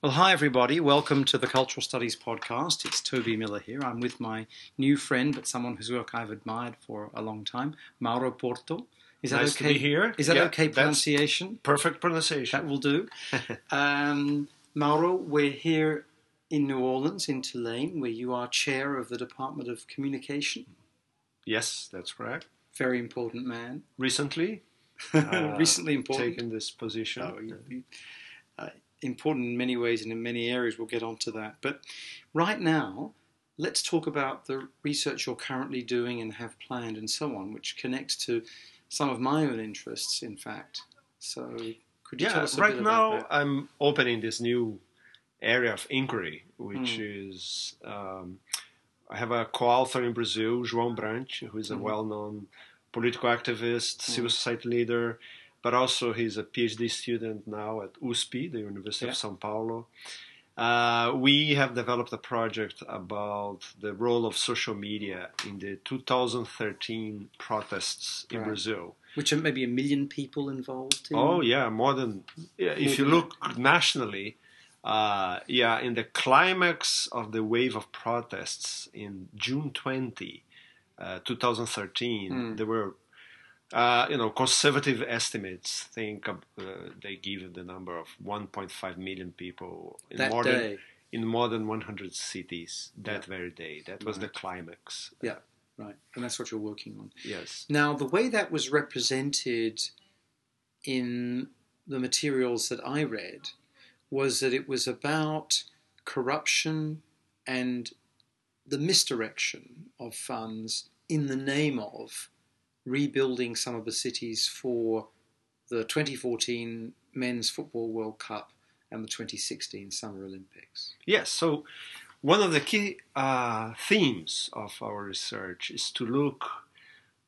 Well, hi everybody. Welcome to the Cultural Studies podcast. It's Toby Miller here. I'm with my new friend, but someone whose work I've admired for a long time, Mauro Porto. Is that nice okay? to be here. Is that yeah, okay pronunciation? Perfect pronunciation. That will do. um, Mauro, we're here in New Orleans, in Tulane, where you are chair of the Department of Communication. Yes, that's correct. Very important man. Recently, uh, recently important. Taken this position. Oh, you, you, uh, important in many ways and in many areas. We'll get onto that. But right now, let's talk about the research you're currently doing and have planned and so on, which connects to some of my own interests, in fact. So, could you yeah, tell us a right bit now about that? I'm opening this new area of inquiry, which mm. is um, I have a co-author in Brazil, João Brant, who is a mm. well-known political activist, mm. civil society leader, but also he's a PhD student now at USP, the University yeah. of São Paulo. Uh, we have developed a project about the role of social media in the 2013 protests in right. Brazil. Which are maybe a million people involved? In? Oh, yeah, more than. Yeah, if you look nationally, uh, yeah, in the climax of the wave of protests in June 20, uh, 2013, mm. there were uh, you know, conservative estimates think uh, they give the number of 1.5 million people in that more day. than in more than 100 cities that yeah. very day. That was right. the climax. Yeah, right, and that's what you're working on. Yes. Now, the way that was represented in the materials that I read was that it was about corruption and the misdirection of funds in the name of rebuilding some of the cities for the 2014 Men's Football World Cup and the 2016 Summer Olympics. Yes, so one of the key uh, themes of our research is to look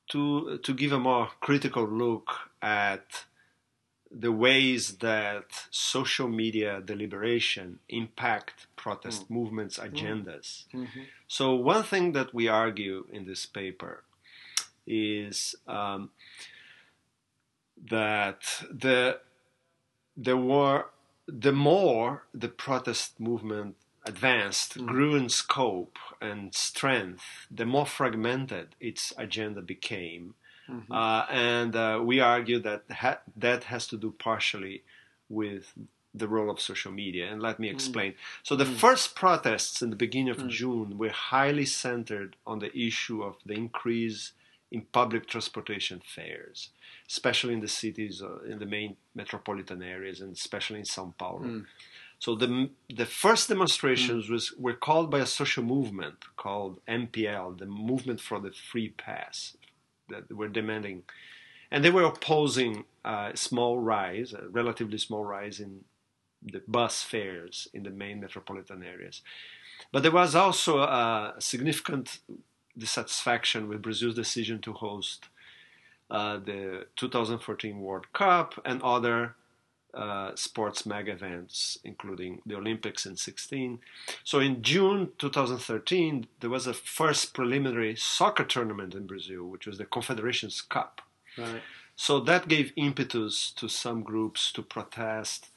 to to give a more critical look at the ways that social media deliberation impact protest mm. movements agendas. Mm-hmm. So one thing that we argue in this paper is um, that the the war the more the protest movement advanced, mm. grew in scope and strength, the more fragmented its agenda became. Mm-hmm. Uh, and uh, we argue that ha- that has to do partially with the role of social media. And let me mm. explain. Mm. So, the mm. first protests in the beginning of mm. June were highly centered on the issue of the increase in public transportation fares, especially in the cities, uh, in the main metropolitan areas, and especially in São Paulo. Mm. So the the first demonstrations mm. was were called by a social movement called MPL, the Movement for the Free Pass, that were demanding, and they were opposing a small rise, a relatively small rise in the bus fares in the main metropolitan areas. But there was also a significant dissatisfaction with Brazil's decision to host uh, the 2014 World Cup and other uh, sports mega events, including the Olympics in 16. So in June 2013, there was a first preliminary soccer tournament in Brazil, which was the Confederations Cup. Right. So that gave impetus to some groups to protest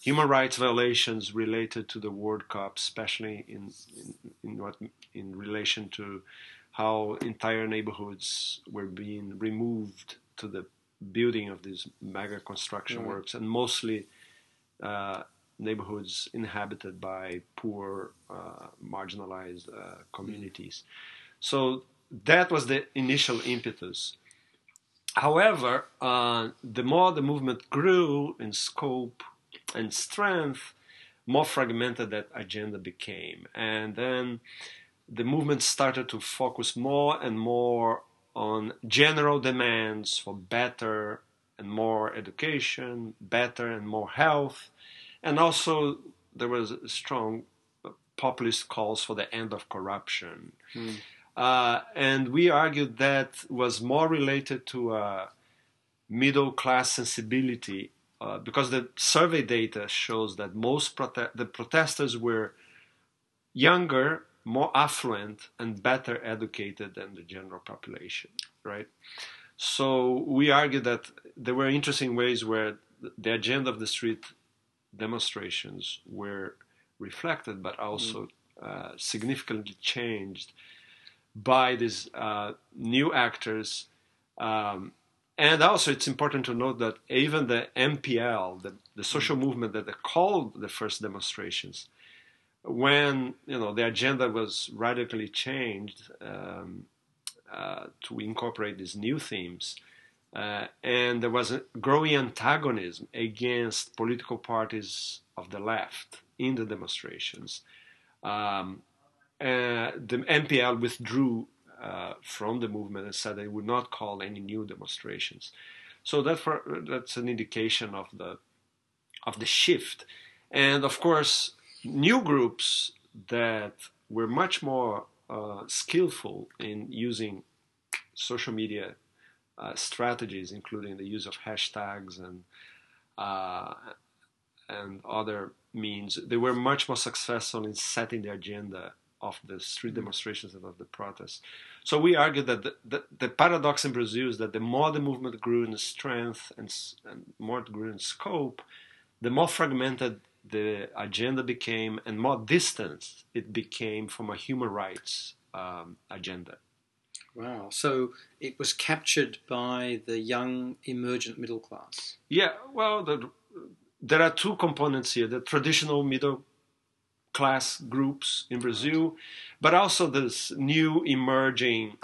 human rights violations related to the World Cup, especially in in, in what in relation to how entire neighborhoods were being removed to the building of these mega construction works, and mostly uh, neighborhoods inhabited by poor, uh, marginalized uh, communities. So that was the initial impetus. However, uh, the more the movement grew in scope and strength, more fragmented that agenda became. And then the movement started to focus more and more on general demands for better and more education, better and more health, and also there was strong populist calls for the end of corruption. Mm. Uh, and we argued that was more related to a middle class sensibility uh, because the survey data shows that most prote- the protesters were younger more affluent and better educated than the general population, right? So we argue that there were interesting ways where the agenda of the street demonstrations were reflected, but also uh, significantly changed by these uh, new actors. Um, and also, it's important to note that even the MPL, the, the social movement that called the first demonstrations, when you know the agenda was radically changed um, uh, to incorporate these new themes, uh, and there was a growing antagonism against political parties of the left in the demonstrations. Um, uh, the MPL withdrew uh, from the movement and said they would not call any new demonstrations. So that for, that's an indication of the of the shift, and of course, new groups that were much more uh, skillful in using social media uh, strategies, including the use of hashtags and uh, and other means. They were much more successful in setting the agenda of the street mm-hmm. demonstrations and of the protests. So we argue that the, the, the, paradox in Brazil is that the more the movement grew in strength and, and more it grew in scope, the more fragmented the agenda became and more distant it became from a human rights um, agenda. Wow. So it was captured by the young emergent middle class. Yeah. Well, the, there are two components here: the traditional middle class groups in Brazil, but also this new emerging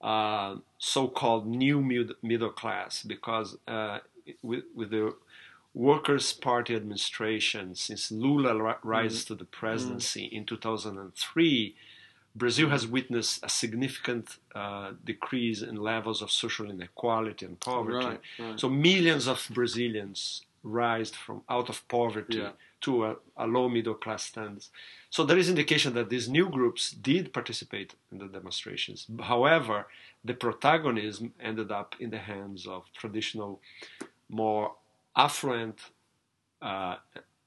uh, so-called new middle class, because uh, with, with, the Workers' Party administration, since Lula ri- rises mm. to the presidency mm. in 2003 Brazil has witnessed a significant uh, decrease in levels of social inequality and poverty. Right, right. So millions of Brazilians rise from out of poverty yeah. to a, a, low middle class status. So there is indication that these new groups did participate in the demonstrations. However, the protagonism ended up in the hands of traditional, more affluent uh,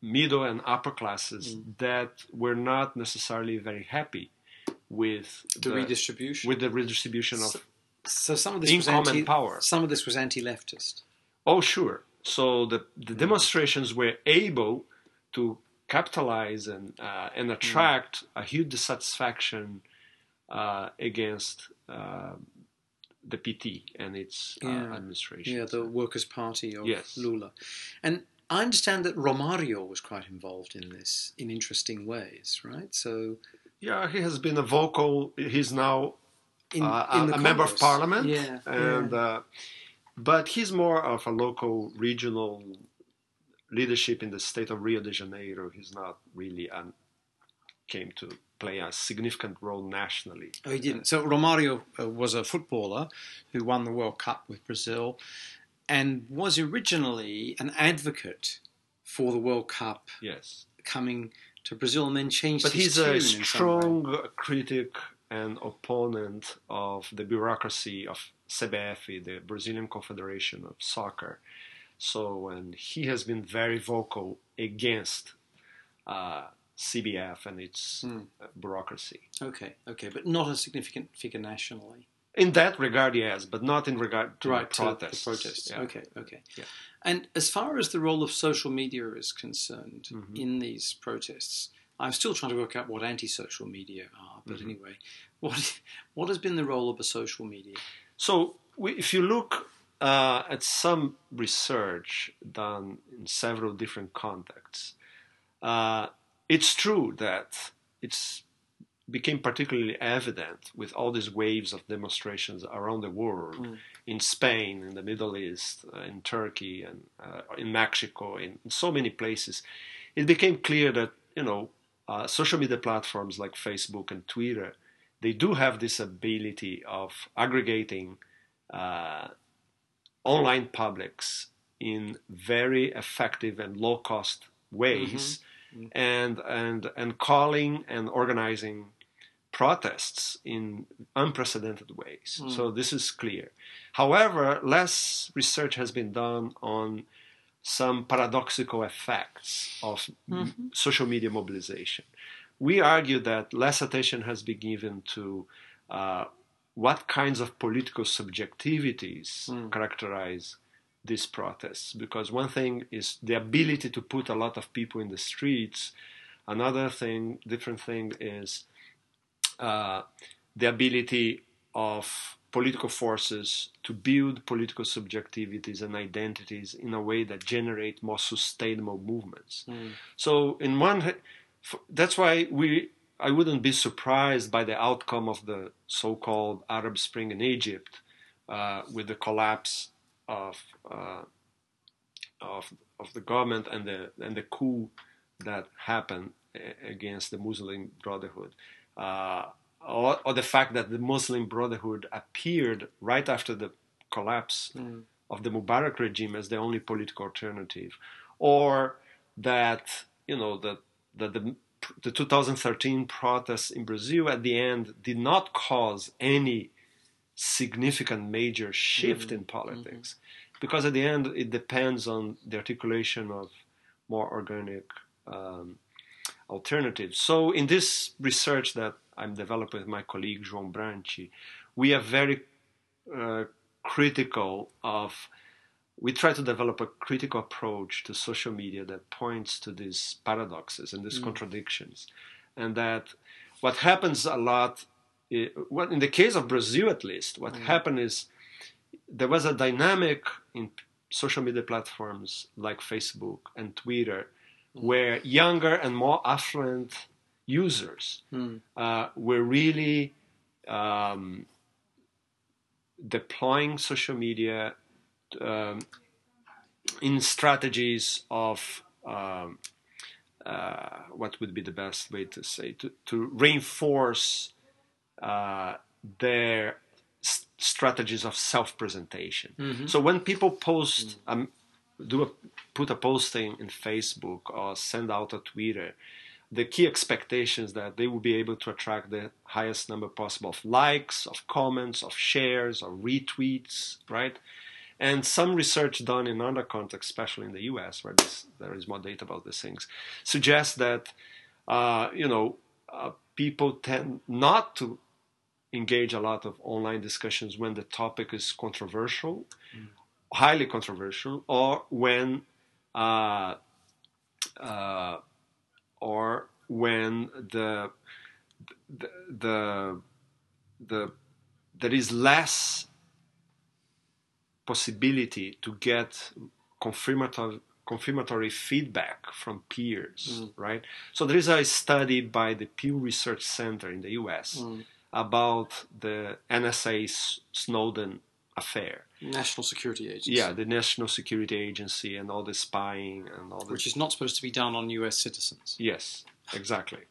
middle and upper classes mm. that were not necessarily very happy with the, the redistribution with the redistribution of so, so some of this income was anti, and power. Some of this was anti-leftist. Oh, sure. So the the mm. demonstrations were able to capitalize and uh, and attract mm. a huge dissatisfaction uh, against uh, the PT and its uh, yeah. administration. Yeah, the Workers' Party of yes. Lula, and I understand that Romario was quite involved in this in interesting ways, right? So yeah, he has been a vocal. He's now in, uh, in a, a member of parliament. Yeah, and yeah. Uh, but he's more of a local, regional leadership in the state of Rio de Janeiro. He's not really an, came to play a significant role nationally. Oh, he didn't. So Romario uh, was a footballer who won the World Cup with Brazil, and was originally an advocate for the World Cup. Yes, coming to Brazil and then changed. But he's a strong critic and opponent of the bureaucracy of CBF, the Brazilian Confederation of Soccer. So, and he has been very vocal against uh, CBF and its mm. bureaucracy. Okay, okay, but not a significant figure nationally. In that regard, yes, but not in regard to right, protests. To protests. Yeah. Okay, okay. Yeah. And as far as the role of social media is concerned mm-hmm. in these protests, I'm still trying to work out what anti-social media are. But mm-hmm. anyway, what what has been the role of the social media? So, we, if you look uh, at some research done in several different contexts, uh, it's true that it's became particularly evident with all these waves of demonstrations around the world mm. in Spain, in the Middle East, uh, in Turkey, and uh, in Mexico, in, in, so many places. It became clear that you know uh, social media platforms like Facebook and Twitter they do have this ability of aggregating uh, online publics in very effective and low cost ways. Mm-hmm. And, and and calling and organizing protests in unprecedented ways. Mm. So this is clear. However, less research has been done on some paradoxical effects of mm-hmm. social media mobilization. We argue that less attention has been given to uh, what kinds of political subjectivities mm. characterize these protests because one thing is the ability to put a lot of people in the streets. Another thing, different thing, is uh, the ability of political forces to build political subjectivities and identities in a way that generate more sustainable movements. Mm. So, in one, that's why we. I wouldn't be surprised by the outcome of the so-called Arab Spring in Egypt, uh, with the collapse of uh, of of the government and the and the coup that happened against the Muslim Brotherhood. Uh, or, or, the fact that the Muslim Brotherhood appeared right after the collapse mm. of the Mubarak regime as the only political alternative, or that you know that that the the 2013 protests in Brazil at the end did not cause any significant major shift mm-hmm. in politics mm-hmm. because at the end it depends on the articulation of more organic um, alternatives. So in this research that I'm developing with my colleague João Brant, we are very uh, critical of. We try to develop a critical approach to social media that points to these paradoxes and these mm. contradictions, and that what happens a lot, what in the case of Brazil at least, what mm. happened is there was a dynamic in social media platforms like Facebook and Twitter mm. where younger and more affluent users mm. uh, were really um, deploying social media um, in strategies of um, uh, what would be the best way to say to, to reinforce uh, their s- strategies of self-presentation. Mm-hmm. So when people post, um, do a, put a posting in Facebook or send out a Twitter, the key expectations that they will be able to attract the highest number possible of likes, of comments, of shares, of retweets, right? And some research done in other contexts, especially in the US, where this, there is more data about these things, suggests that uh, you know uh, people tend not to engage a lot of online discussions when the topic is controversial, mm. highly controversial, or when uh, uh or when the the the, the there is less possibility to get confirmatory confirmatory feedback from peers, mm. right? So there is a study by the Pew Research Center in the U.S. Mm. About the NSA Snowden affair. National Security Agency. Yeah, the National Security Agency and all the spying and all the which is not supposed to be done on U.S. citizens. Yes, exactly.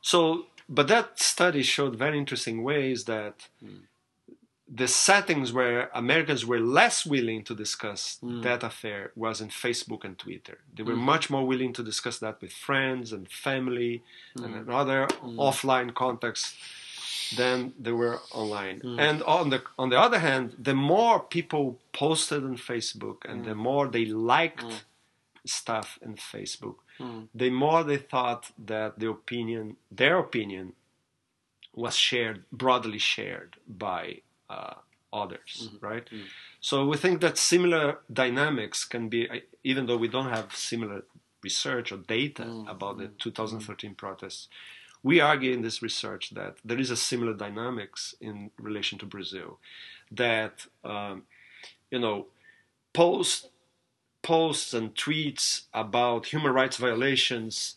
So, but that study showed very interesting ways that mm. the settings where Americans were less willing to discuss mm. that affair was in Facebook and Twitter. They were mm. much more willing to discuss that with friends and family and in other offline contexts than they were online. Mm. And on the on the other hand, the more people posted on Facebook and mm. the more they liked mm. stuff in Facebook, hmm. the more they thought that the opinion, their opinion, was shared broadly shared by uh, others, mm-hmm. right? Hmm. So we think that similar dynamics can be, even though we don't have similar research or data hmm. about the 2013 protests we argue in this research that there is a similar dynamics in relation to Brazil, that um, you know post posts and tweets about human rights violations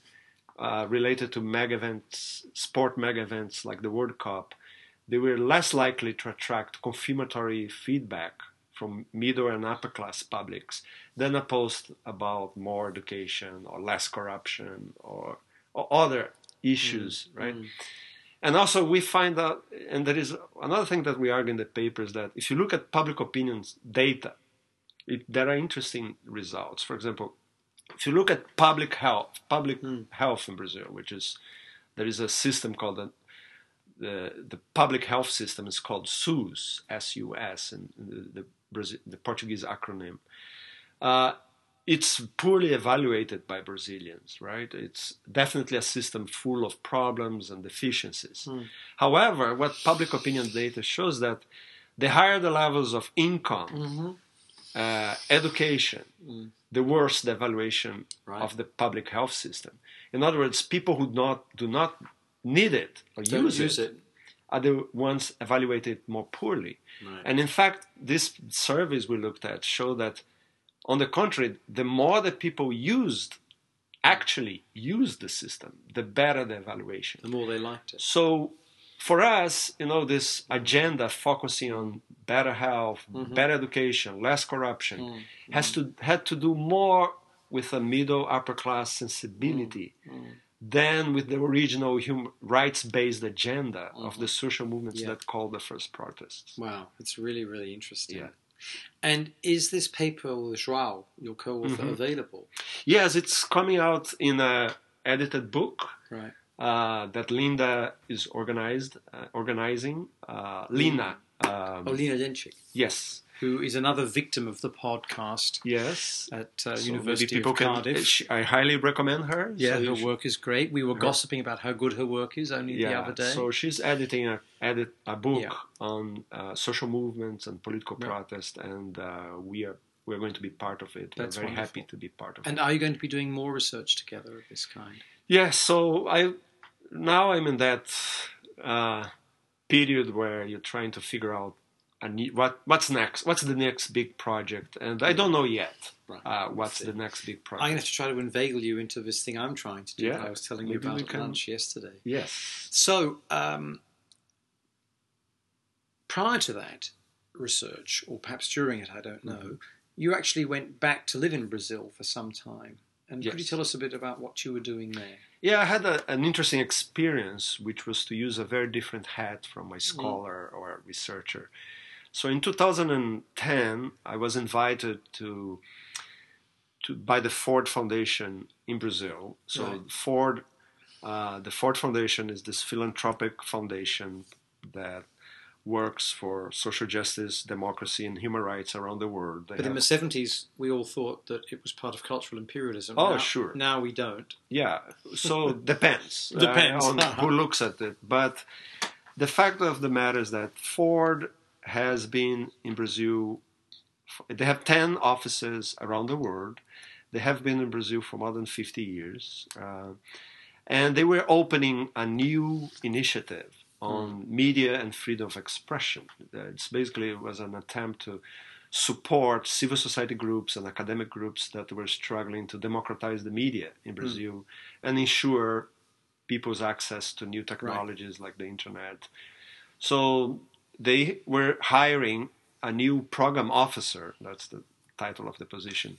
uh, related to mega events, sport mega events like the World Cup, they were less likely to attract confirmatory feedback from middle and upper class publics than a post about more education or less corruption or, or other issues, mm. right? Mm. And also, we find out, and there is another thing that we argue in the paper is that if you look at public opinions data, it, there are interesting results. For example, if you look at public health, public mm. health in Brazil, which is there is a system called the the, the public health system is called SUS, S-U-S, and the, the, Brazil, the Portuguese acronym. Uh, it's poorly evaluated by Brazilians, right? It's definitely a system full of problems and deficiencies. Mm. However, what public opinion data shows that the higher the levels of income, mm-hmm. uh, education, Mm. the worst evaluation Right. of the public health system. In other words, people who not do not need it or Don't use, use it, it. are the ones evaluated more poorly. Right. And in fact, these surveys we looked at show that, on the contrary, the more that people used, actually used the system, the better the evaluation. the more they liked it. So, for us, you know, this agenda focusing on better health, mm-hmm. better education, less corruption, mm-hmm. has to had to do more with a middle upper class sensibility mm-hmm. than with the original human rights-based agenda of the social movements Yeah. that called the first protests. Wow, it's really, really interesting. Yeah. And is this paper with Joao, your co-author, Mhm. available? Yes, it's coming out in a edited book Right. uh, that Linda is organized uh, organizing. Uh, Lina, um, Oh, Lina Dencik, yes, who is another victim of the podcast yes. at uh, So University of. Cardiff. sh- I highly recommend her. yeah, So her work is great. We were Her- gossiping about how good her work is only the other day. So she's editing a edit a book Yeah. on uh, social movements and political Yeah. protest, and uh, we are we're going to be part of it. That's we're very wonderful. happy to be part of and it. And are you going to be doing more research together of this kind? Yes. so I now I'm in that uh, period where you're trying to figure out what what's next. What's the next big project? And I don't know yet. Right. Uh, what's the next big project? I'm going to have to try to inveigle you into this thing I'm trying to do Yeah, that I was telling you about at lunch yesterday. Yes. So, um, prior to that research, or perhaps during it, I don't know, Mm-hmm. you actually went back to live in Brazil for some time. And could you tell us a bit about what you were doing there? Yeah, I had a, an interesting experience, which was to use a very different hat from my scholar or researcher. So in 2010, I was invited to, to by the Ford Foundation in Brazil. So Right. Ford, uh, the Ford Foundation is this philanthropic foundation that works for social justice, democracy, and human rights around the world. They But in the 70s, we all thought that it was part of cultural imperialism. Oh, Now- sure. Now we don't. Yeah, so depends. uh, Depends. on who looks at it. But the fact of the matter is that Ford has been in Brazil. They have 10 offices around the world. They have been in Brazil for more than 50 years. Uh, and they were opening a new initiative on hmm. media and freedom of expression. Uh, it's basically it was an attempt to support civil society groups and academic groups that were struggling to democratize the media in hmm. Brazil and ensure people's access to new technologies like the internet. So they were hiring a new program officer, that's the title of the position,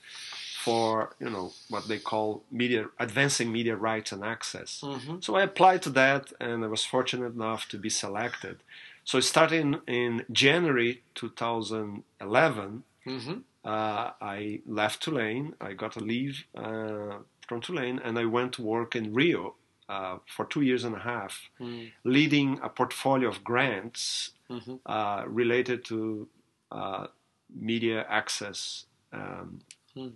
for you know what they call media advancing media rights and access. Mhm. So I applied to that and I was fortunate enough to be selected. So starting in January 2011, hmm uh, I left Tulane. I got a leave uh, from Tulane, and I went to work in Rio uh, for two years and a half, Mm. leading a portfolio of grants hmm uh, related to uh, media access um, Hmm.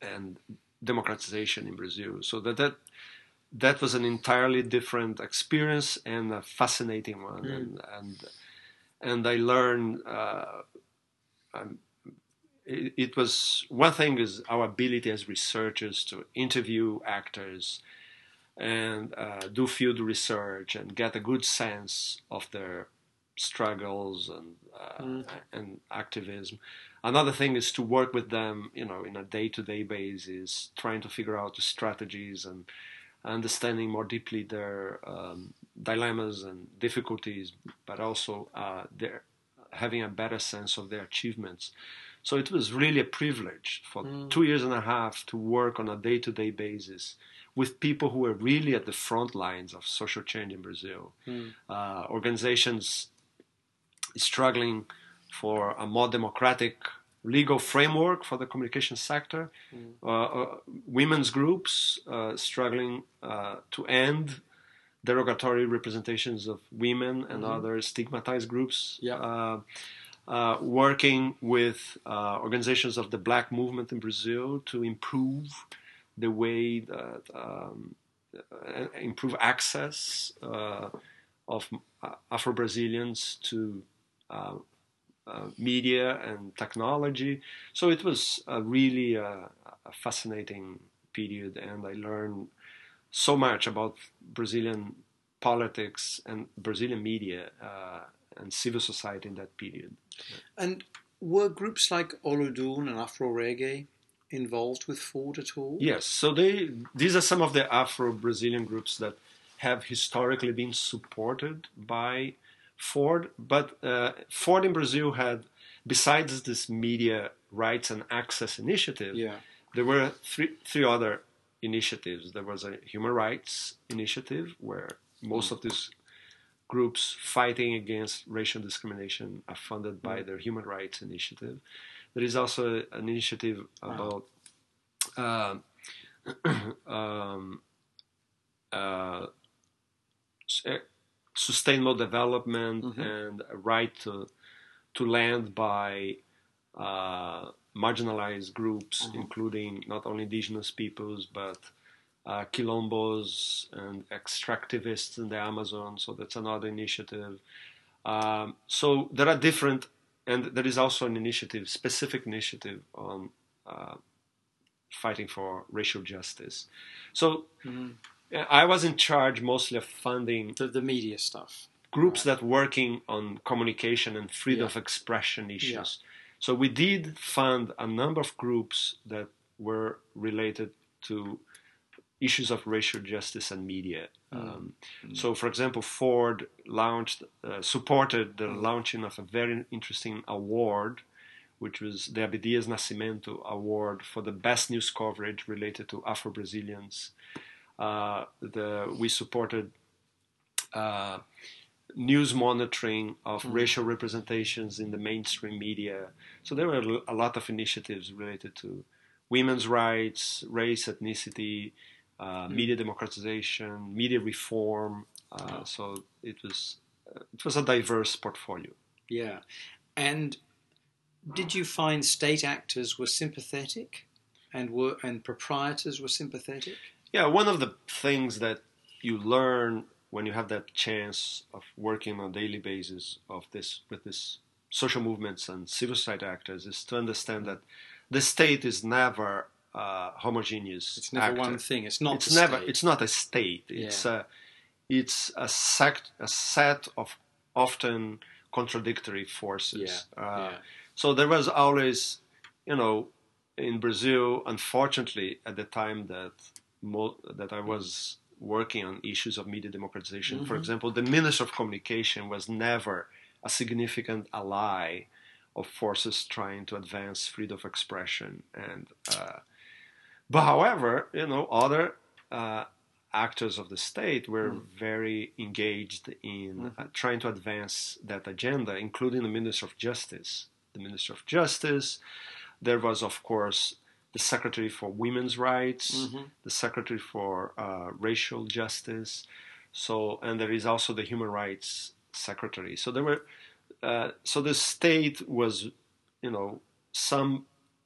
and democratization in Brazil. So that that that was an entirely different experience and a fascinating one, Hmm. and and and I learned. Uh, um, it, it was one thing is our ability as researchers to interview actors and uh, do field research and get a good sense of their struggles and uh, Mm. and activism. Another thing is to work with them, you know, in a day-to-day basis, trying to figure out the strategies and understanding more deeply their um, dilemmas and difficulties, but also uh, their having a better sense of their achievements. So it was really a privilege for Mm. two years and a half to work on a day-to-day basis with people who were really at the front lines of social change in Brazil. Mm. Uh, organizations struggling for a more democratic legal framework for the communication sector, Mm. uh, uh, women's groups uh, struggling uh, to end derogatory representations of women and Mhm. other stigmatized groups. Yeah. Uh, uh, working with uh, organizations of the black movement in Brazil to improve the way that um, uh, improve access uh, of Afro Brazilians to Uh, uh, media and technology. So it was a really a, a fascinating period, and I learned so much about Brazilian politics and Brazilian media uh, and civil society in that period. And were groups like Olodum and Afro Reggae involved with Ford at all? Yes, so they these are some of the Afro Brazilian groups that have historically been supported by Ford, but uh, Ford in Brazil had, besides this media rights and access initiative, Yeah. there were three three other initiatives. There was a human rights initiative where most of these groups fighting against racial discrimination are funded by their human rights initiative. There is also an initiative about uh, um, uh, sustainable development Mhm. and a right to to land by uh, marginalized groups, Mhm. including not only indigenous peoples but uh, quilombos and extractivists in the Amazon. So that's another initiative. Um, so there are different, and there is also an initiative, specific initiative on uh, fighting for racial justice. So Mhm. I was in charge mostly of funding The, the media stuff. groups that working on communication and freedom Yeah. of expression issues. So we did fund a number of groups that were related to issues of racial justice and media. Um, So, for example, Ford launched, uh, supported the launching of a very interesting award, which was the Abdias Nascimento Award for the best news coverage related to Afro Brazilians. Uh, the we supported uh, news monitoring of racial representations in the mainstream media. So there were a lot of initiatives related to women's rights, race, ethnicity, uh, media democratization, media reform. Uh, so it was uh, it was a diverse portfolio. Yeah. And did you find state actors were sympathetic and were and proprietors were sympathetic? Yeah, one of the things that you learn when you have that chance of working on a daily basis of this with this social movements and civil society actors is to understand that the state is never uh, homogeneous. It's never actor. one thing. It's not It's never. state. It's not a state. It's a. It's a sect. A set of often contradictory forces. Yeah, Uh, yeah. So there was always, you know, in Brazil, unfortunately, at the time that mo- that I was working on issues of media democratization, for Mhm. example, the Minister of Communication was never a significant ally of forces trying to advance freedom of expression. And uh, but however, you know, other uh, actors of the state were very engaged in uh, trying to advance that agenda, including the Minister of Justice. The Minister of Justice. There was, of course, the Secretary for Women's Rights, Mhm. the Secretary for uh, Racial Justice. So, and there is also the Human Rights Secretary. So there were, uh, so the state was, you know, some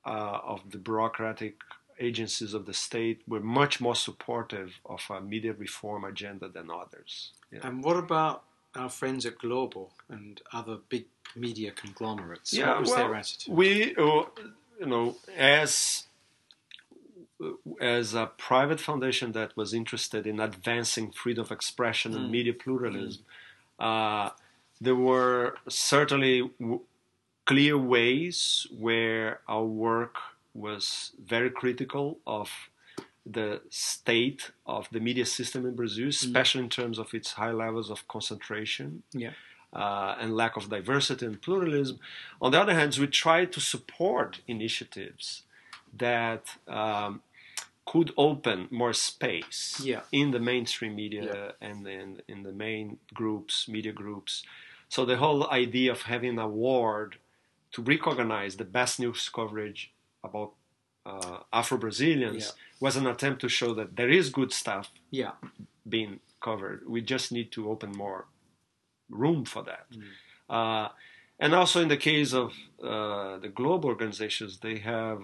uh, of the bureaucratic agencies of the state were much more supportive of a media reform agenda than others. Yeah. And what about our friends at Globo and other big media conglomerates? Yeah, what was well, their attitude? We, uh, you know, as as a private foundation that was interested in advancing freedom of expression and Mm. media pluralism, uh, there were certainly w- clear ways where our work was very critical of the state of the media system in Brazil, especially in terms of its high levels of concentration Yeah. uh, and lack of diversity and pluralism. On the other hand, we try to support initiatives that um, could open more space Yeah. in the mainstream media and in, in the main groups, media groups. So the whole idea of having an award to recognize the best news coverage about uh, Afro Brazilians Yeah. was an attempt to show that there is good stuff Yeah. being covered. We just need to open more room for that. Uh, and also in the case of uh, the Globo organizations, they have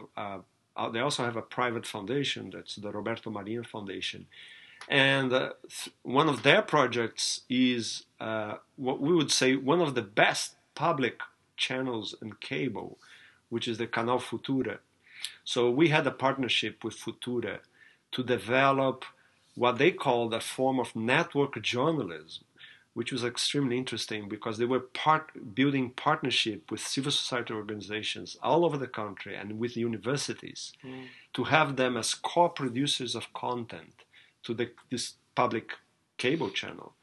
uh, they also have a private foundation that's the Roberto Marinho Foundation, and uh, th- one of their projects is uh, what we would say one of the best public channels and cable, which is the Canal Futura. So we had a partnership with Futura to develop what they called a form of network journalism, which was extremely interesting because they were part, building partnership with civil society organizations all over the country and with universities mm. to have them as co-producers of content to the, this public cable channel.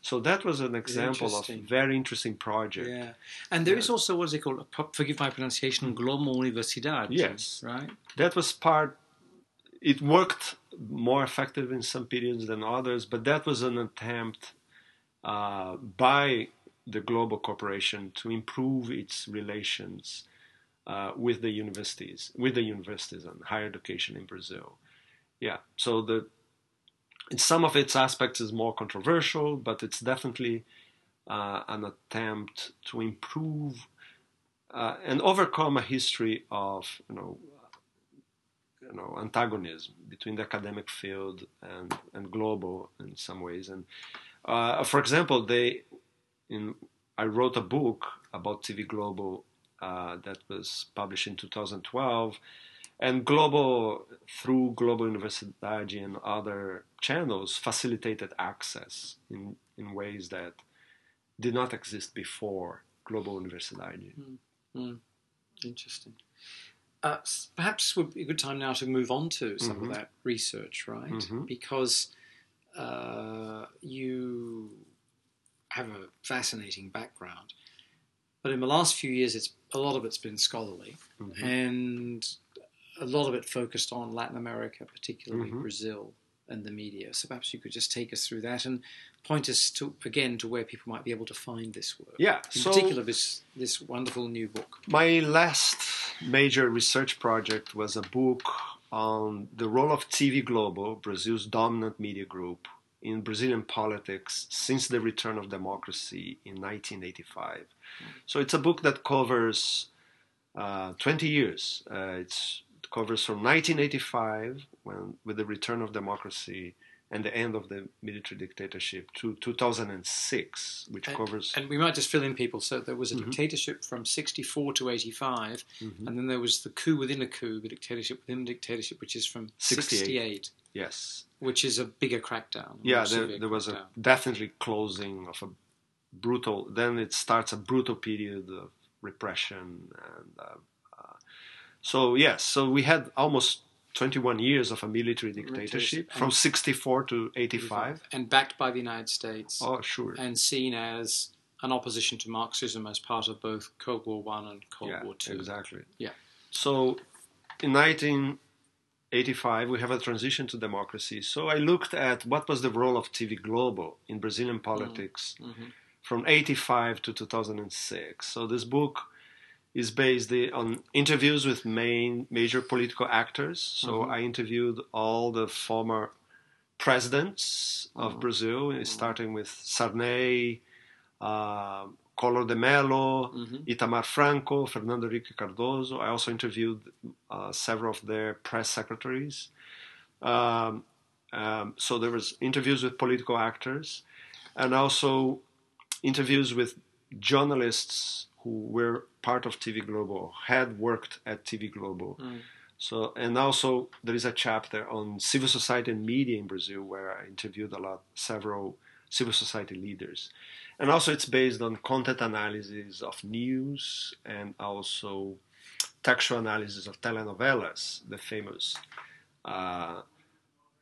So that was an example of a very interesting project. Yeah, and there is also what's it called? Forgive my pronunciation. Globo Universidad. Yes, right. That was part. It worked more effective in some periods than others, but that was an attempt uh, by the Globo corporation to improve its relations uh, with the universities, with the universities and higher education in Brazil. Yeah, so the some of its aspects is more controversial, but it's definitely uh, an attempt to improve uh, and overcome a history of you know you know antagonism between the academic field and and Globo in some ways. And uh, for example, they in I wrote a book about TV Globo uh, that was published in 2012 and Globo through Globo universidade and other channels facilitated access in, in ways that did not exist before Globo universidade. Mm, mm, interesting. Uh, perhaps would be a good time now to move on to some mm-hmm. of that research right? Mm-hmm. because uh, you have a fascinating background but in the last few years it's a lot of it's been scholarly mm-hmm. and a lot of it focused on Latin America, particularly mm-hmm. Brazil and the media. So perhaps you could just take us through that and point us to again to where people might be able to find this work. Yeah, in so particular this this wonderful new book. My last major research project was a book on the role of TV Globo, Brazil's dominant media group, in Brazilian politics since the return of democracy in 1985. Mm. So it's a book that covers uh, 20 years. Uh, it covers from 1985, when with the return of democracy and the end of the military dictatorship, to 2006, which and, covers. And we might just fill in people. So there was a mm-hmm. dictatorship from 64 to 85, mm-hmm. and then there was the coup within a coup, the dictatorship within a dictatorship, which is from 68. 68 yes. Which is a bigger crackdown. Yeah, there, there was a definitely closing of a brutal. Then it starts a brutal period of repression and uh, so yes, so we had almost 21 years of a military dictatorship from 64 to 85 and backed by the United States. Oh, sure. And seen as an opposition to Marxism as part of both Cold War 1 and Cold yeah, War 2. Exactly. Yeah. So in 1985 we have a transition to democracy. So I looked at what was the role of TV Globo in Brazilian mm. politics mm-hmm. from 85 to 2006. So this book is based on interviews with main major political actors. So mm-hmm. I interviewed all the former presidents of mm-hmm. Brazil, mm-hmm. starting with Sarney, uh, Collor de Mello, mm-hmm. Itamar Franco, Fernando Henrique Cardoso. I also interviewed uh, several of their press secretaries. Um, um, so there was interviews with political actors, and also interviews with journalists who were part of TV Globo, had worked at TV Globo. Mm. So, and also there is a chapter on civil society and media in Brazil where I interviewed a lot, several civil society leaders. And also it's based on content analysis of news and also textual analysis of telenovelas, the famous uh,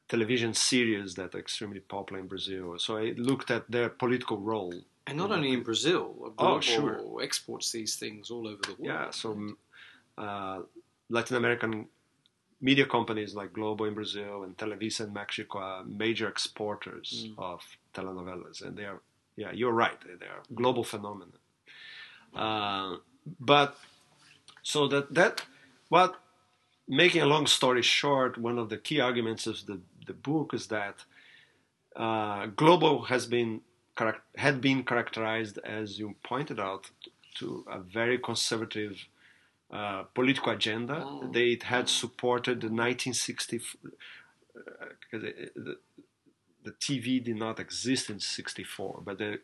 television series that are extremely popular in Brazil. So I looked at their political role and not only in Brazil, Globo oh, sure. exports these things all over the world. Yeah, so uh, Latin American media companies like Globo in Brazil and Televisa in Mexico are major exporters mm. of telenovelas, and they are, yeah, you're right, they are global phenomena. Uh, but so that that what making a long story short, one of the key arguments of the the book is that uh, Globo has been had been characterized, as you pointed out, to a very conservative uh, political agenda. Oh. They had supported the 1960 uh, the, the TV did not exist in 64, but the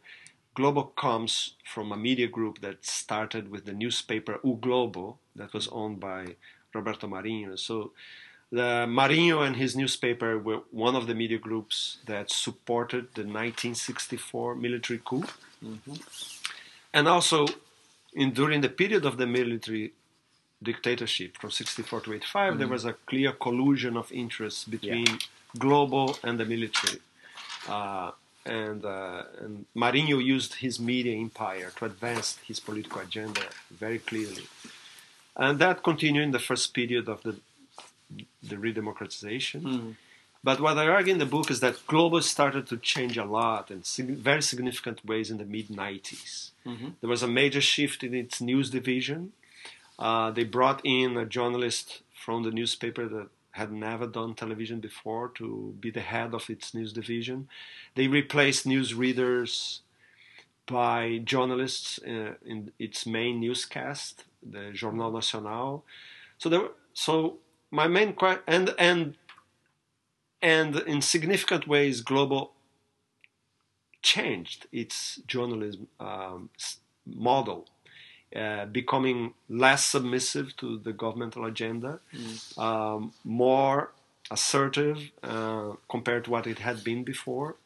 Globo comes from a media group that started with the newspaper O Globo that was owned by Roberto Marinho. So the Marinho and his newspaper were one of the media groups that supported the 1964 military coup. Mm-hmm. And also, in, during the period of the military dictatorship from 64 to 85, mm-hmm. there was a clear collusion of interests between yeah. Globo and the military. Uh, and, uh, and Marinho used his media empire to advance his political agenda very clearly. And that continued in the first period of the, the redemocratization. Mm. But what I argue in the book is that Globo started to change a lot in sig- very significant ways in the mid 90s. Mm-hmm. There was a major shift in its news division. Uh, they brought in a journalist from the newspaper that had never done television before to be the head of its news division. They replaced newsreaders by journalists uh, in its main newscast, the Jornal Nacional. So there, were, so my main question, and and and in significant ways, Globo changed its journalism um, model uh, becoming less submissive to the governmental agenda, mm. um, more assertive uh, compared to what it had been before,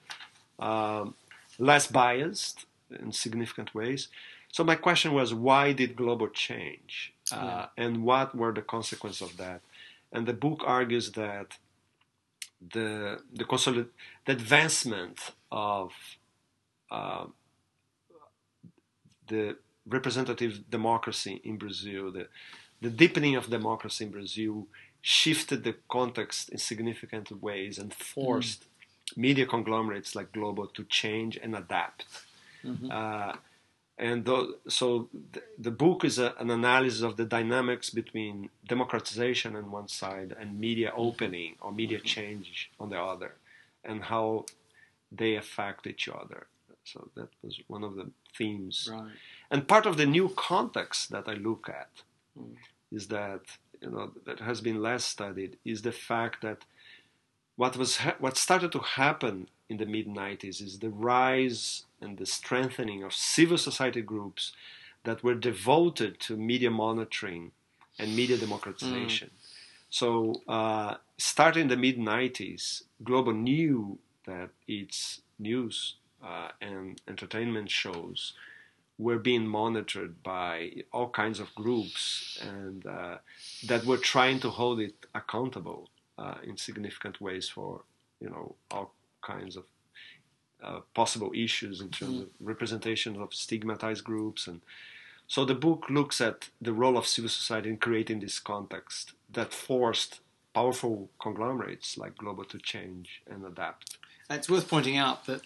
um, less biased in significant ways. So my question was, why did Globo change, uh, yeah. and what were the consequences of that? And the book argues that the the, consolid- the advancement of uh, the representative democracy in Brazil, the, the deepening of democracy in Brazil shifted the context in significant ways and forced mm. media conglomerates like Globo to change and adapt. Mm-hmm. Uh, and th- so th- the book is a, an analysis of the dynamics between democratization on one side and media opening or media change on the other, and how they affect each other. So that was one of the themes. Right. And part of the new context that I look at mm. is that you know that has been less studied is the fact that what was ha- what started to happen in the mid 90s is the rise and the strengthening of civil society groups that were devoted to media monitoring and media democratization. Mm. So, uh, starting in the mid 90s, Globo knew that its news uh, and entertainment shows were being monitored by all kinds of groups and uh, that were trying to hold it accountable uh, in significant ways for you know all kinds of uh, possible issues in terms mm. of representation of stigmatized groups and so the book looks at the role of civil society in creating this context that forced powerful conglomerates like Globo to change and adapt. It's worth pointing out that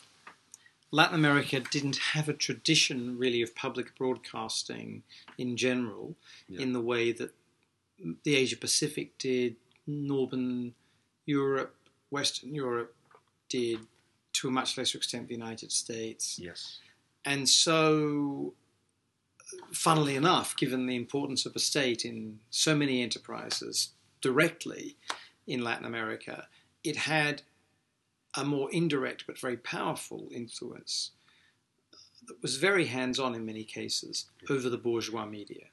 Latin America didn't have a tradition really of public broadcasting in general, yeah. in the way that the Asia Pacific did, Northern Europe, Western Europe did, to a much lesser extent, the United States. Yes. And so, funnily enough, given the importance of a state in so many enterprises directly in Latin America, it had a more indirect but very powerful influence that was very hands on in many cases over the bourgeois media.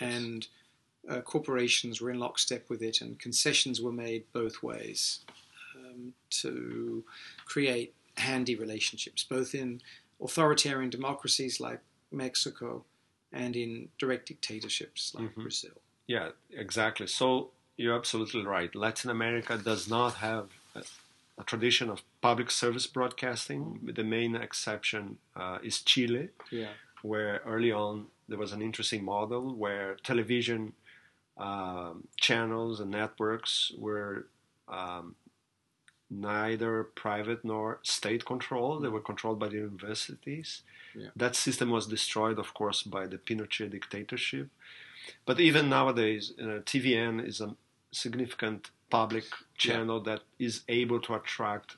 And uh, corporations were in lockstep with it, and concessions were made both ways um, to create handy relationships, both in authoritarian democracies like Mexico and in direct dictatorships like mm-hmm. Brazil. Yeah, exactly. So you're absolutely right. Latin America does not have a tradition of public service broadcasting. The main exception uh, is Chile, yeah. where early on there was an interesting model where television um, channels and networks were um, neither private nor state controlled. They were controlled by the universities. Yeah. That system was destroyed, of course, by the Pinochet dictatorship. But even nowadays, uh, TVN is a significant public channel yeah. that is able to attract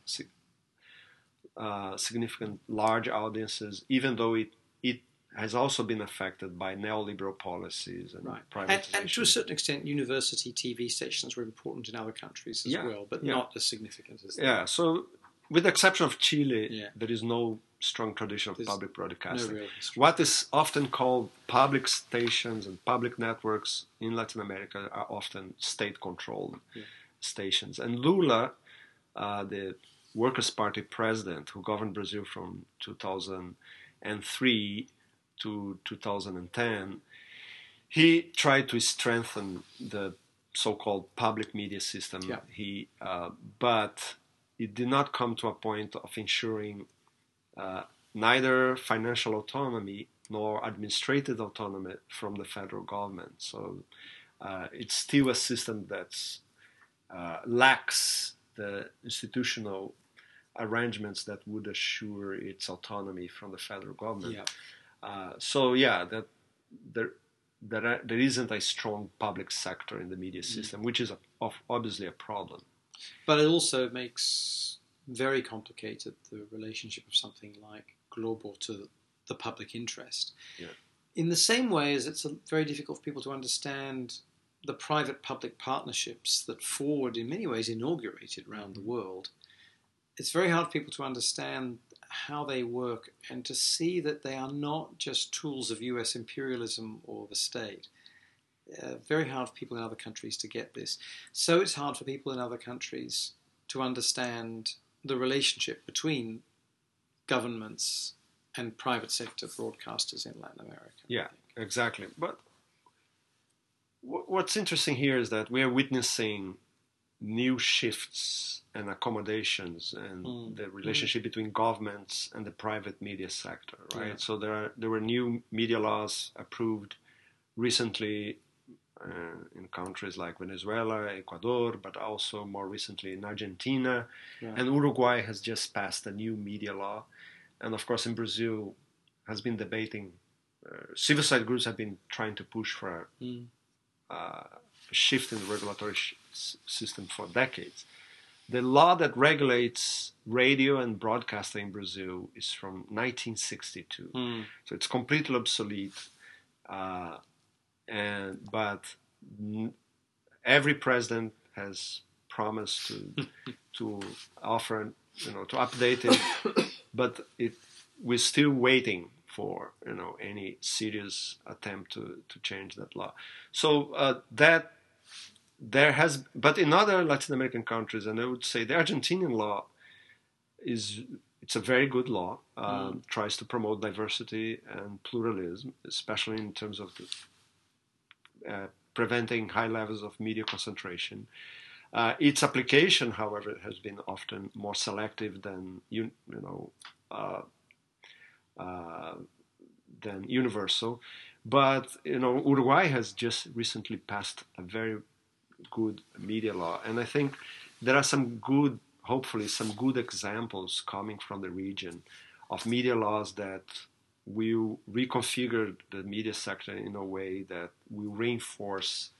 uh, significant large audiences, even though it it has also been affected by neoliberal policies and right. privatization. And, and, to a certain extent, university TV stations were important in other countries as yeah. well, but yeah. not as significant as. Yeah. So, with the exception of Chile, yeah. there is no strong tradition of There's public broadcasting. No real. What is often called public stations and public networks in Latin America are often state controlled Yeah. stations. And Lula, uh, the Workers' Party president who governed Brazil from 2003 to 2010, he tried to strengthen the so-called public media system. Yeah. He, uh, but it did not come to a point of ensuring uh, neither financial autonomy nor administrative autonomy from the federal government. So uh, it's still a system that uh, lacks the institutional arrangements that would assure its autonomy from the federal government. Yeah. Uh, so yeah, that there there, there isn't a strong public sector in the media system, which is a, of, obviously a problem. But it also makes very complicated the relationship of something like Globo to the public interest. Yeah. In the same way as it's very difficult for people to understand the private public partnerships that Ford, in many ways, inaugurated around the world, it's very hard for people to understand how they work and to see that they are not just tools of US imperialism or the state. Uh, very hard for people in other countries to get this. So it's hard for people in other countries to understand the relationship between governments and private sector broadcasters in Latin America. Yeah. Exactly. But wh- what's interesting here is that we are witnessing new shifts and accommodations and Mm. the relationship between governments and the private media sector, right? Yeah. So there are there were new media laws approved recently uh, in countries like Venezuela, Ecuador, but also more recently in Argentina, Yeah. and Uruguay has just passed a new media law, and of course in Brazil has been debating. Uh, civil society groups have been trying to push for Mm. uh, shift in the regulatory sh- system for decades. The law that regulates radio and broadcasting in Brazil is from 1962, Mm. so it's completely obsolete. Uh, and but n- every president has promised to to offer, you know, to update it, but it we're still waiting for you know any serious attempt to to change that law. So uh, that there has, but in other Latin American countries, and I would say the Argentinian law is it's a very good law. Um, Tries to promote diversity and pluralism, especially in terms of the, uh, preventing high levels of media concentration. Uh, its application, however, has been often more selective than you, you know uh, uh, than universal. But you know, Uruguay has just recently passed a very good media law, and I think there are some good, hopefully, some good examples coming from the region of media laws that will reconfigure the media sector in a way that will reinforce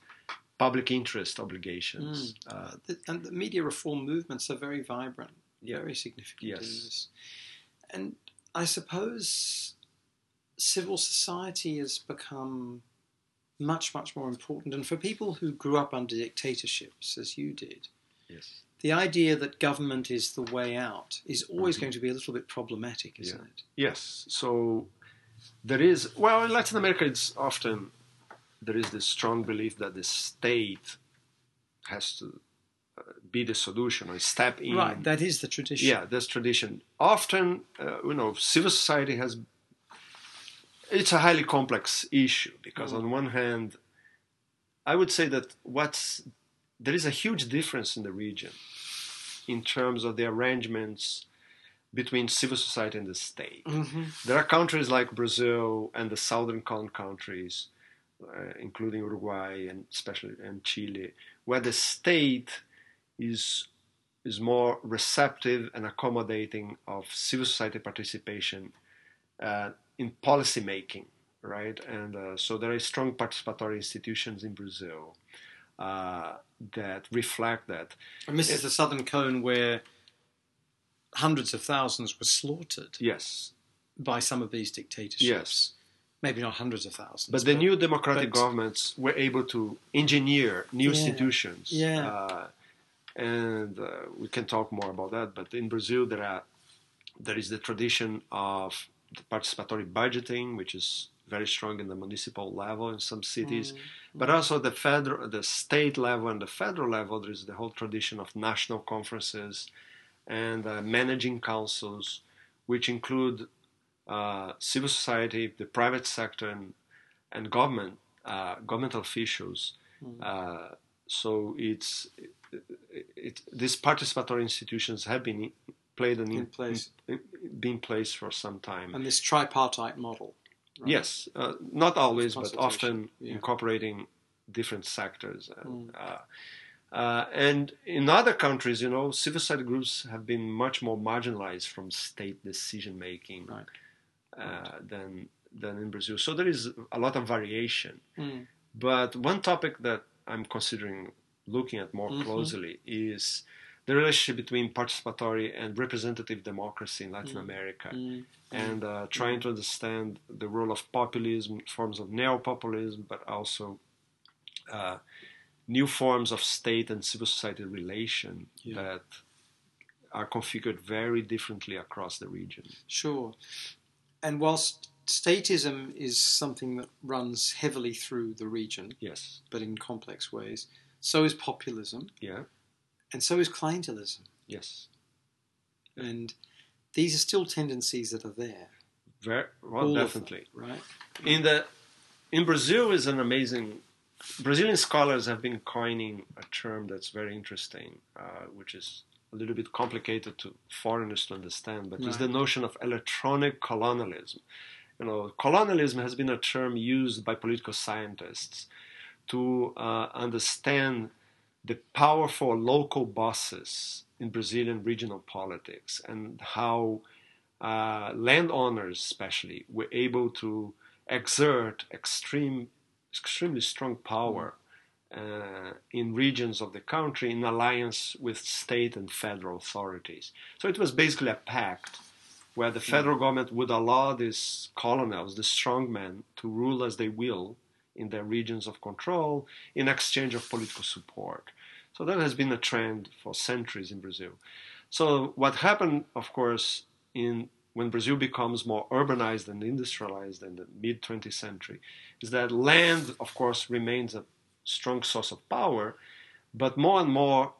public interest obligations. Uh, The- and the media reform movements are very vibrant, Yeah. very significant Yes. And I suppose civil society has become much, much more important. And for people who grew up under dictatorships, as you did, yes. the idea that government is the way out is always going to be a little bit problematic, isn't Mm-hmm. Yeah. it? Yes. So there is well in Latin America it's often there is this strong belief that the state has to uh, be the solution or step in. Right, that is the tradition. Yeah, that's tradition. Often, uh, you know, civil society has. It's a highly complex issue because, Mm. on one hand, I would say that what's there is a huge difference in the region in terms of the arrangements between civil society and the state. hmm There are countries like Brazil and the southern cone countries, uh, including Uruguay and especially and Chile, where the state is is more receptive and accommodating of civil society participation uh, in policy making, right? And uh, so there are strong participatory institutions in Brazil uh, that reflect that. And this is the southern cone where hundreds of thousands were slaughtered Yes, by some of these dictatorships. yes. Maybe not hundreds of thousands. But the new democratic but- governments were able to engineer new Yeah. institutions. Yeah. Uh, and uh, we can talk more about that. But in Brazil, there are there is the tradition of participatory budgeting, which is very strong in the municipal level in some cities, mm. but also the federal, the state level and the federal level. There is the whole tradition of national conferences and uh, managing councils, which include uh, civil society, the private sector, and, and government, uh, government officials. Mm. so it's it, it, these participatory institutions have been played an in, in place. In, been placed for some time. And this tripartite model. Right? Yes, uh, not always, but often yeah. incorporating different sectors. And, mm. uh, uh, and in other countries, you know, civil society groups have been much more marginalized from state decision making right. right. than than in Brazil. So there is a lot of variation. Mm. But one topic that I'm considering looking at more mm-hmm. closely is the relationship between participatory and representative democracy in Latin mm. America, mm. and uh, trying to understand the role of populism, forms of neo-populism, but also uh, new forms of state and civil society relation yeah. that are configured very differently across the region. Sure, and whilst statism is something that runs heavily through the region, yes, but in complex ways, so is populism. Yeah and so is clientelism. Yes. And these are still tendencies that are there. Very well, All definitely. Them, right. In the in Brazil is an amazing. Brazilian scholars have been coining a term that's very interesting, uh, which is a little bit complicated to foreigners to understand, but right. it's the notion of electronic coronelism. You know, coronelism has been a term used by political scientists to uh, understand the powerful local bosses in Brazilian regional politics and how uh, landowners, especially, were able to exert extreme, extremely strong power uh, in regions of the country in alliance with state and federal authorities. So it was basically a pact where the federal government would allow these colonels, the strongmen, to rule as they will in their regions of control in exchange of political support. So that has been a trend for centuries in Brazil. So what happened, of course, in when Brazil becomes more urbanized and industrialized in the mid 20th century, is that land, of course, remains a strong source of power, but more and more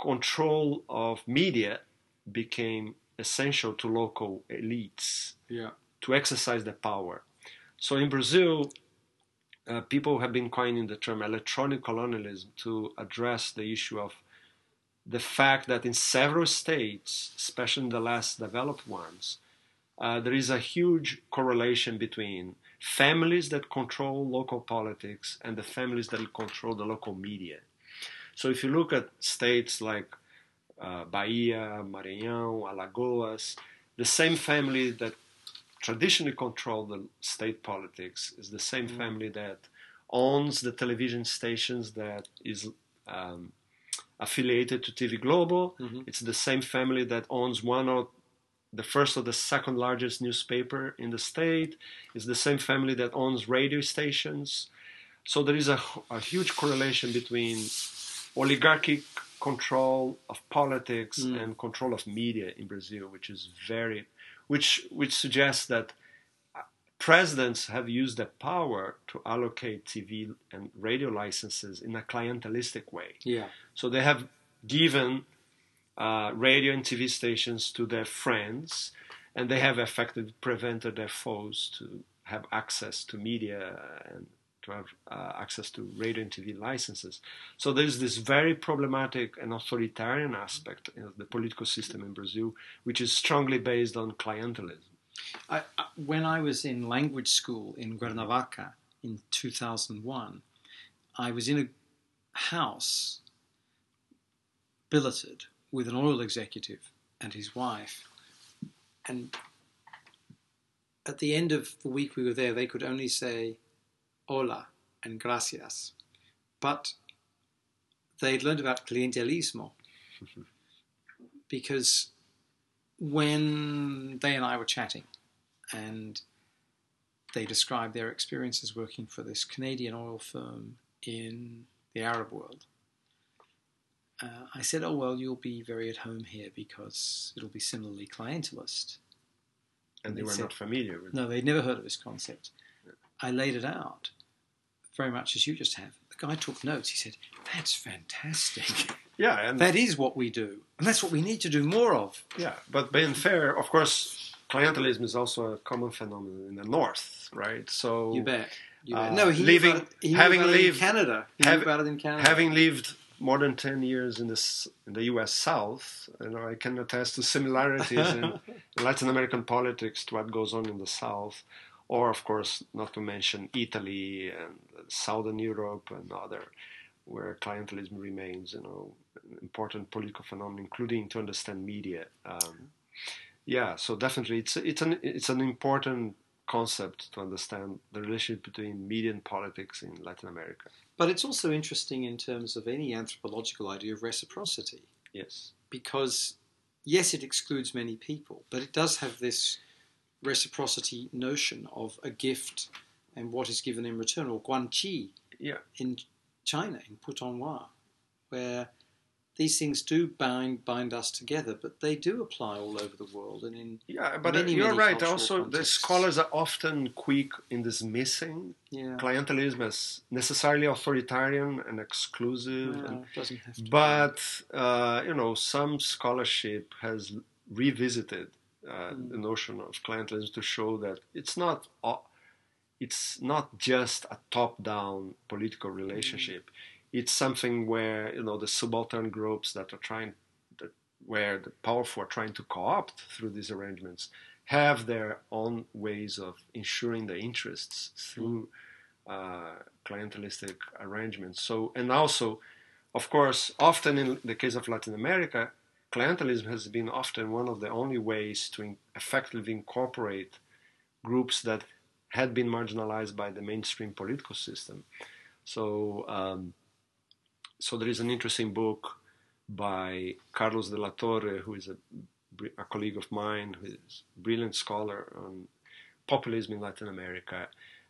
control of media became essential to local elites yeah. to exercise their power. So in Brazil, uh, people have been coining the term electronic coronelism to address the issue of the fact that in several states, especially in the less developed ones, uh, there is a huge correlation between families that control local politics and the families that control the local media. So if you look at states like uh, Bahia, Maranhão, Alagoas, the same family that traditionally control the state politics is the same mm. family that owns the television stations that is um, affiliated to TV Globo. Mm-hmm. It's the same family that owns one of the first or the second largest newspaper in the state. It's the same family that owns radio stations. So there is a, a huge correlation between oligarchic control of politics mm. and control of media in Brazil, which is very which which suggests that presidents have used their power to allocate TV and radio licenses in a clientelistic way. Yeah. So they have given uh, radio and TV stations to their friends, and they have effectively prevented their foes to have access to media and to have uh, access to radio and TV licenses. So there's this very problematic and authoritarian aspect of the political system in Brazil, which is strongly based on clientelism. I, I, when I was in language school in Cuernavaca in 2001, I was in a house billeted with an oil executive and his wife. And at the end of the week we were there, they could only say, hola and gracias. But they'd learned about clientelismo because when they and I were chatting and they described their experiences working for this Canadian oil firm in the Arab world, uh, I said, "Oh well, you'll be very at home here because it'll be similarly clientelist." And they They were said- not familiar with No, they'd never heard of this concept. I laid it out very much as you just have. The guy took notes. He said, "That's fantastic. Yeah, and that is what we do, and that's what we need to do more of." yeah, but being fair, of course, clientelism is also a common phenomenon in the north, right? So You bet. You bet. Uh, no, he living- about he having knew about it lived- in Canada. He hav- about it in Canada. having lived more than 10 years in, this, in the US South, you know, I can attest to similarities in Latin American politics to what goes on in the South, or, of course, not to mention Italy and Southern Europe and other, where clientelism remains, you know, an important political phenomenon, including to understand media. Um, yeah, so definitely it's, it's, an, it's an important concept to understand the relationship between media and politics in Latin America. But it's also interesting in terms of any anthropological idea of reciprocity, Yes. because yes, it excludes many people, but it does have this reciprocity notion of a gift and what is given in return, or guanxi Yeah. in China, in Putonghua, where these things do bind bind us together, but they do apply all over the world and in Yeah, but Many, you're many right. Also, the scholars are often quick in dismissing yeah, clientelism as necessarily authoritarian and exclusive. no, and, doesn't have to. but uh, you know, some scholarship has revisited uh, Mm. the notion of clientelism to show that it's not uh, it's not just a top-down political relationship. It's something where you know the subaltern groups that are trying, that, where the powerful are trying to co-opt through these arrangements, have their own ways of ensuring the interests through uh, clientelistic arrangements. So, and also, of course, often in the case of Latin America, clientelism has been often one of the only ways to effectively incorporate groups that had been marginalized by the mainstream political system. So, um, so there is an interesting book by Carlos de la Torre, who is a, a colleague of mine, who is a brilliant scholar on populism in Latin America,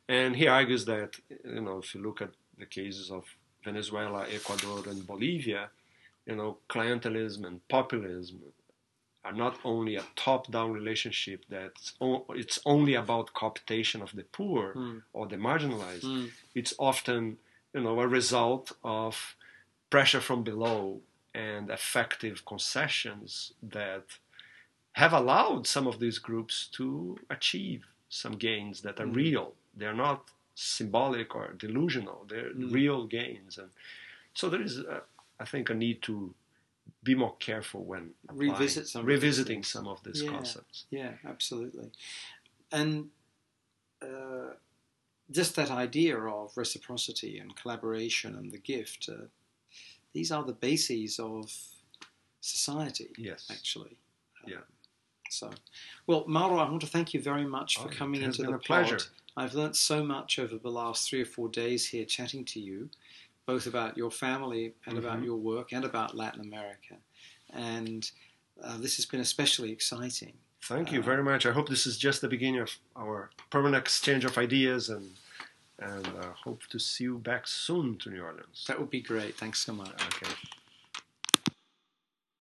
and he argues that you know if you look at the cases of Venezuela, Ecuador, and Bolivia, you know clientelism and populism are not only a top-down relationship that's o- it's only about cooptation of the poor Mm. or the marginalized. Mm. It's often you know a result of pressure from below and effective concessions that have allowed some of these groups to achieve some gains that are Mm. real. They're not symbolic or delusional. They're Mm. real gains, and so there is, uh, I think, I need to be more careful when applying- Revisit some revisiting some of these Yeah. concepts. Yeah, absolutely. And uh, just that idea of reciprocity and collaboration and the gift, uh, these are the bases of society, Yes. actually. Um, Yeah. So, well, Mauro, I want to thank you very much for Oh, coming into the a pleasure. pod. I've learnt so much over the last three or four days here chatting to you, both about your family and about Mhm. your work and about Latin America. And uh, this has been especially exciting. Thank you Uh, very much. I hope this is just the beginning of our permanent exchange of ideas, and and uh, hope to see you back soon to New Orleans. That would be great. Thanks so much. Okay.